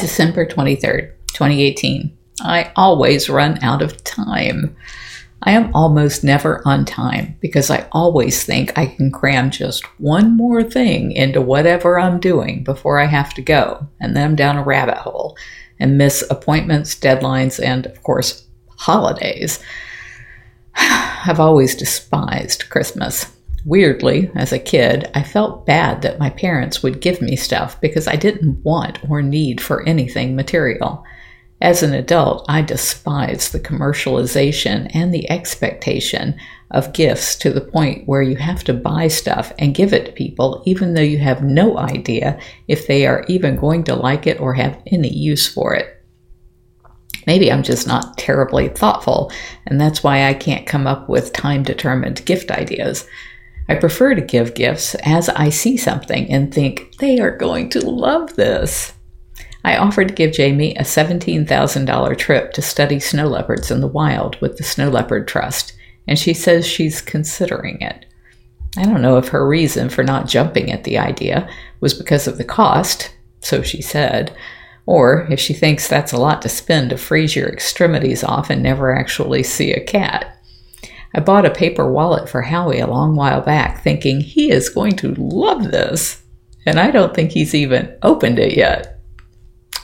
December 23rd, 2018. I always run out of time. I am almost never on time because I always think I can cram just one more thing into whatever I'm doing before I have to go, and then I'm down a rabbit hole and miss appointments, deadlines, and of course, holidays. I've always despised Christmas. Weirdly, as a kid, I felt bad that my parents would give me stuff because I didn't want or need for anything material. As an adult, I despise the commercialization and the expectation of gifts to the point where you have to buy stuff and give it to people, even though you have no idea if they are even going to like it or have any use for it. Maybe I'm just not terribly thoughtful, and that's why I can't come up with time determined gift ideas. I prefer to give gifts as I see something and think they are going to love this. I offered to give Jamie a $17,000 trip to study snow leopards in the wild with the Snow Leopard Trust, and she says she's considering it. I don't know if her reason for not jumping at the idea was because of the cost, so she said, or if she thinks that's a lot to spend to freeze your extremities off and never actually see a cat. I bought a paper wallet for Howie a long while back, thinking he is going to love this, and I don't think he's even opened it yet.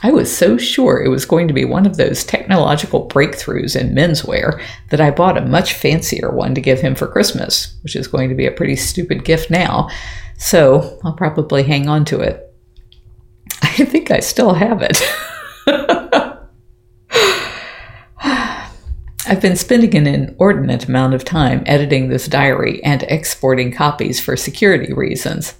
I was so sure it was going to be one of those technological breakthroughs in menswear that I bought a much fancier one to give him for Christmas, which is going to be a pretty stupid gift now. So I'll probably hang on to it. I think I still have it. I've been spending an inordinate amount of time editing this diary and exporting copies for security reasons.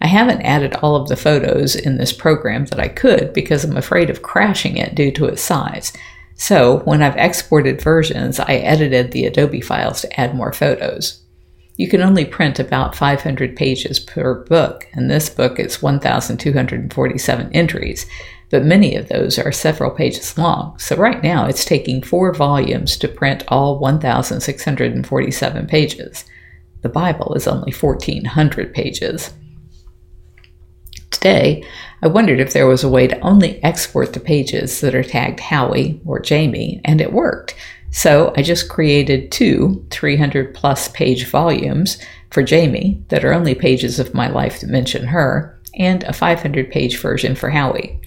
I haven't added all of the photos in this program that I could because I'm afraid of crashing it due to its size. So, when I've exported versions, I edited the Adobe files to add more photos. You can only print about 500 pages per book, and this book is 1,247 entries, but many of those are several pages long. So, right now, it's taking four volumes to print all 1,647 pages. The Bible is only 1,400 pages. Today, I wondered if there was a way to only export the pages that are tagged Howie or Jamie, and it worked. So I just created two 300 plus page volumes for Jamie that are only pages of my life that mention her, and a 500 page version for Howie.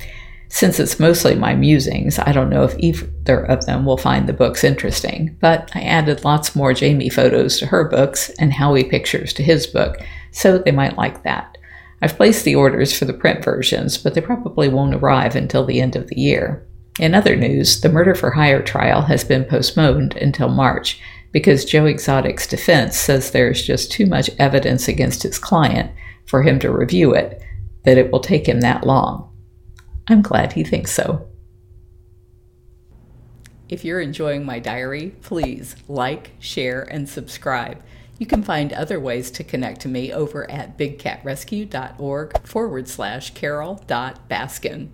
Since it's mostly my musings, I don't know if either of them will find the books interesting, but I added lots more Jamie photos to her books and Howie pictures to his book, so they might like that. I've placed the orders for the print versions, but they probably won't arrive until the end of the year. In other news, the murder for hire trial has been postponed until March because Joe Exotic's defense says there's just too much evidence against his client for him to review it, that it will take him that long. I'm glad he thinks so. If you're enjoying my diary, please like, share, and subscribe. You can find other ways to connect to me over at bigcatrescue.org forward slash carol.baskin.